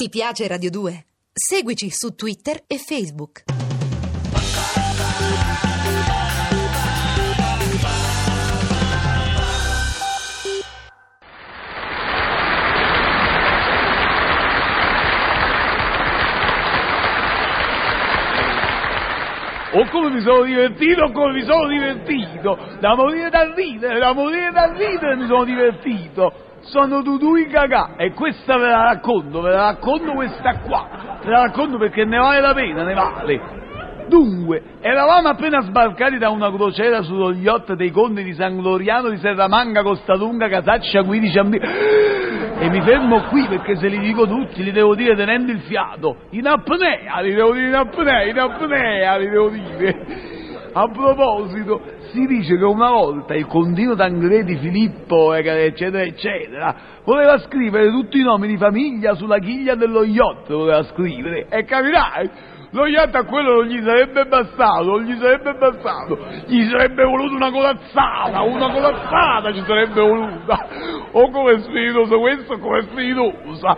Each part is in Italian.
Ti piace Radio 2? Seguici su Twitter e Facebook. O come mi sono divertito, come mi sono divertito. Da morire dal ridere, da morire dal ridere mi sono divertito. Sono Dudu in cagà e questa ve la racconto, ve la racconto questa qua. Ve la racconto perché ne vale la pena, ne vale. Dunque, eravamo appena sbarcati da una crociera sullo yacht dei conti di San Gloriano di Serramanga, Costalunga, Casaccia, 15 anni. E mi fermo qui perché se li dico tutti li devo dire tenendo il fiato. In apnea, li devo dire in apnea, in apnea, li devo dire. A proposito, si dice che una volta il contino Tancredi Filippo, eccetera, eccetera, voleva scrivere tutti i nomi di famiglia sulla chiglia dello yacht, voleva scrivere. E capirai, lo yacht a quello non gli sarebbe bastato, non gli sarebbe bastato, gli sarebbe voluta una corazzata, una corazzata ci sarebbe voluta. O come spiritoso questo, o come spiritosa.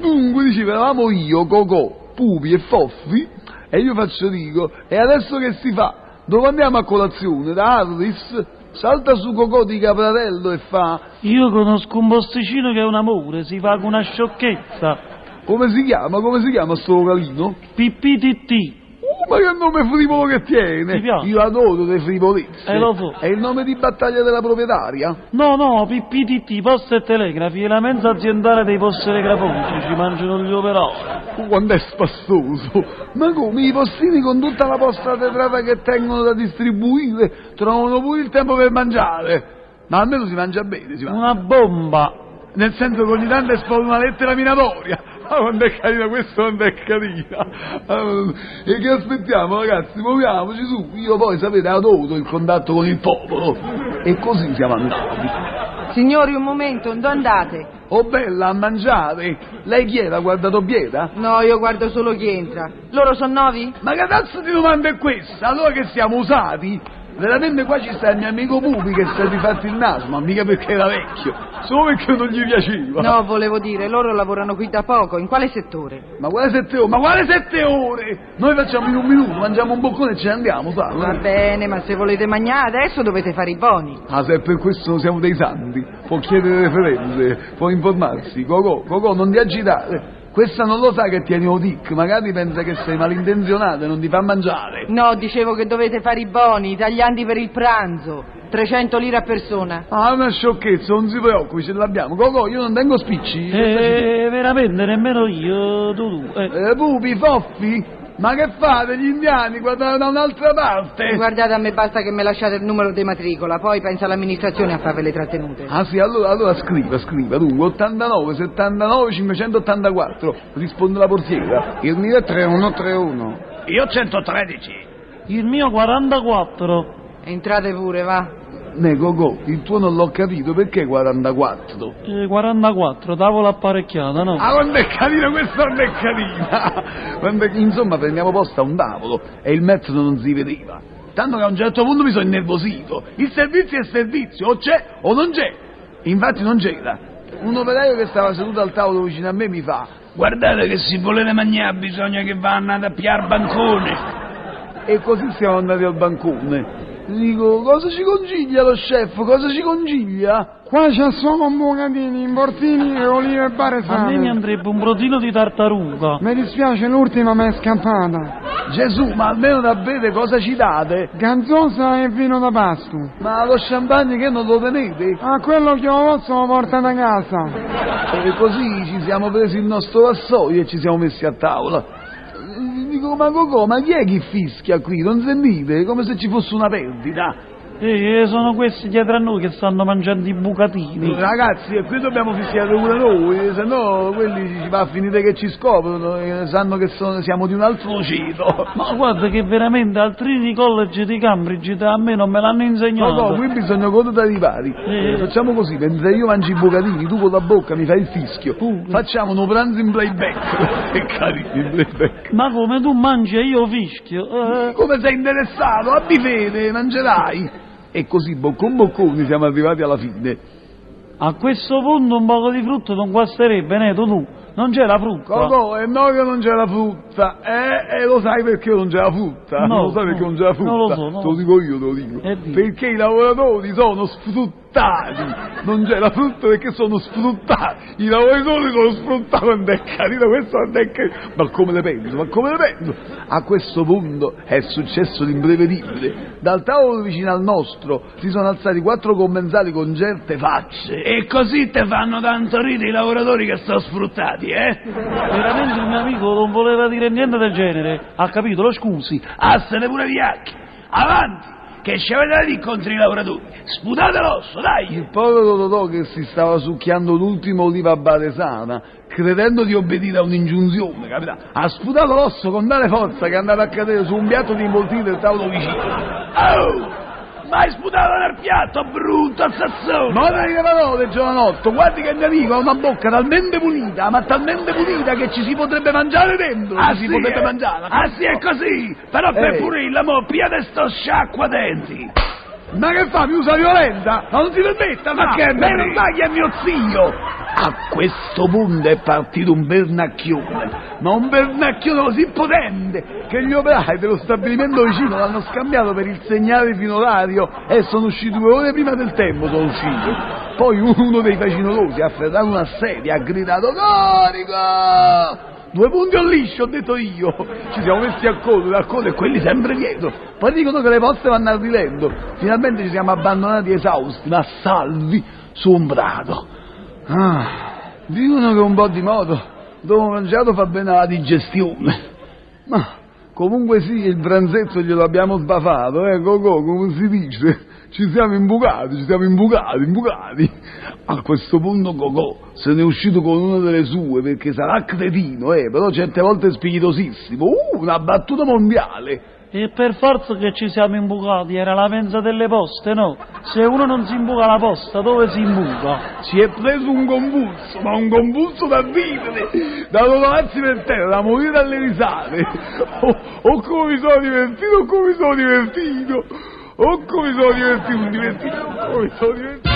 Dunque diceva, eravamo io, Cocò, Pupi e Foffi, e io faccio dico, e adesso che si fa? Dove andiamo a colazione? Da Harris? Salta su Cocò di Capratello e fa, Io conosco un posticino che è un amore, si fa con una sciocchezza. come si chiama, come si chiama sto localino? PPTT. Oh, ma che nome frivolo che tiene! Io adoro le frivolezze. Eh, lo so. È il nome di battaglia della proprietaria? No, no, PPTT, poste e telegrafi, è la mensa aziendale dei posti telegrafici, ci mangiano gli operai. Quando è spassoso! Ma come i postini con tutta la posta tetrata che tengono da distribuire trovano pure il tempo per mangiare? Ma almeno si mangia bene, si mangia. Una bomba. Nel senso che ogni tanto esplode una lettera minatoria. Ah, quando è carina, questa quando è carina. Ah, e che aspettiamo, ragazzi? Muoviamoci su. Io poi, sapete, adoro il contatto con il popolo. E così siamo andati. Signori, un momento, dove andate? Oh bella, a mangiare. Lei chi era? Ha guardato Pieta? No, io guardo solo chi entra. Loro sono novi? Ma che cazzo di domanda è questa? Allora che siamo usati? Veramente qua ci sta il mio amico Pupi che si è rifatto il naso, ma mica perché era vecchio, solo perché non gli piaceva. No, volevo dire, loro lavorano qui da poco. In quale settore? Ma quale sette ore? Ma quale sette ore? Noi facciamo in un minuto, mangiamo un boccone e ce ne andiamo, sa? Va bene, ma se volete mangiare adesso dovete fare i boni. Ah, se è per questo siamo dei santi, può chiedere referenze, può informarsi. Cocò, Cocò, non ti agitare. Questa non lo sa che tieni Odic, magari pensa che sei malintenzionato e non ti fa mangiare. No, dicevo che dovete fare i boni, i taglianti per il pranzo. 300 lire a persona. Ah, una sciocchezza, non si preoccupi, ce l'abbiamo. Cocò, io non tengo spicci. Eh, veramente, nemmeno io, tu, tu. Eh. Eh, pupi, foffi? Ma che fate, gli indiani? Guardate da un'altra parte. Guardate, a me basta che mi lasciate il numero di matricola, poi pensa l'amministrazione a farvi le trattenute. Ah sì, allora, allora scriva, scriva, dunque, 89, 79, 584, risponde la portiera. Il mio è 3131. Io 113. Il mio 44. Entrate pure, va. Ne, Cocò, il tuo non l'ho capito, perché 44? Eh, 44, tavola apparecchiata, no? Ah, quando è carina, questa non è carina! È- insomma, prendiamo posto a un tavolo e il metodo non si vedeva. Tanto che a un certo punto mi sono innervosito. Il servizio è servizio, o c'è o non c'è. Infatti non c'era. Un operaio che stava seduto al tavolo vicino a me mi fa Guardate che se volete mangiare bisogna che vanno a piar bancone. E così siamo andati al bancone. Dico, cosa ci consiglia lo chef? Cosa ci consiglia? Qua c'è solo bucatini, importini e olive A me mi baresane. andrebbe un brodino di tartaruga. Mi dispiace, l'ultima mi è scappata. Gesù, ma almeno da bere cosa ci date? Ganzosa e vino da pasto. Ma lo champagne che non lo tenete? A quello che ho posto lo portate a casa. E così ci siamo presi il nostro vassoio e ci siamo messi a tavola. Dico, ma Cocò, ma chi è che fischia qui? Non sentite? Come se ci fosse una perdita. Eh, sono questi dietro a noi che stanno mangiando i bucatini. Ragazzi, qui dobbiamo fischiare pure noi, se no quelli ci va a finire che ci scoprono e sanno che sono- siamo di un altro ceto. Ma guarda che veramente al Trinity College di Cambridge a me non me l'hanno No, insegnato. no, qui bisogna contare i pari. Eh. Facciamo così, mentre io mangio i bucatini, tu con la bocca mi fai il fischio. Pure. Facciamo un pranzo in playback. che carini in playback. Ma come tu mangi e io fischio? Eh, Come sei interessato? Abbi fede, mangerai. E così, boccon bocconi, siamo arrivati alla fine. a questo punto un poco di frutto non guasterebbe, Neto tu. Non c'è la frutta? Cocò, e no che non c'è la frutta, eh, e lo sai perché non c'è la frutta? No, lo sai perché no, non c'è la frutta? non lo so, no. Te lo dico io, te lo dico. Eh, di. Perché i lavoratori sono sfruttati, non c'è la frutta perché sono sfruttati, i lavoratori sono sfruttati quando è carino, questo quando è carino. Ma come le penso, ma come le penso? A questo punto è successo l'imprevedibile. Dal tavolo vicino al nostro si sono alzati quattro commensali con certe facce. E così te fanno tanto ridere i lavoratori che sono sfruttati, eh? Veramente il mio amico non voleva dire niente del genere. Ha capito, lo scusi. Assene pure viacchi. Avanti, che ci avete dire contro i lavoratori. Sputate l'osso, dai! Il povero Totò che si stava succhiando l'ultima oliva baresana, credendo di obbedire a un'ingiunzione, capita? Ha sputato l'osso con tale forza che è andato a cadere su un piatto di involtini del tavolo vicino. Oh! Ma hai sputato nel piatto, brutto assassone! Ma non dire parole, giovanotto, guardi che il mio amico ha una bocca talmente pulita, ma talmente pulita che ci si potrebbe mangiare dentro, Ah, si sì, potrebbe eh? mangiare. Ah sì, è così! Però per Ehi. mo, piede sto sciacqua denti! Ma che fa, mi usa violenza? Ma non si permetta, Ma che me me non tagli a mio zio! A questo punto è partito un bernacchione, ma un bernacchione così potente che gli operai dello stabilimento vicino l'hanno scambiato per il segnale fino orario e sono usciti due ore prima del tempo, sono usciti. Poi uno dei facinorosi ha afferrato una sedia e ha gridato Corico! Due punti al liscio, ho detto io. Ci siamo messi a correre, a correre e quelli sempre dietro. Poi dicono che le poste vanno al rilento. Finalmente ci siamo abbandonati esausti, ma salvi, su un prato. Ah, dicono che un po' di moto, dopo mangiato, fa bene alla digestione. Ma comunque sì, il pranzetto glielo abbiamo sbafato, eh, Coco, come si dice? Ci siamo imbucati, ci siamo imbucati, imbucati. A questo punto Cocò se ne è uscito con una delle sue perché sarà cretino, eh, però certe volte è spiritosissimo. Uh, una battuta mondiale. E per forza che ci siamo imbucati, era la mensa delle poste, no? Se uno non si imbuca la posta, dove si imbuca? Si è preso un convulso, ma un convulso da vivere, da rotolarsi per terra, da morire dalle risate. Oh, oh come mi sono divertito, oh come mi sono divertito, oh come mi sono divertito, divertito, come mi sono divertito.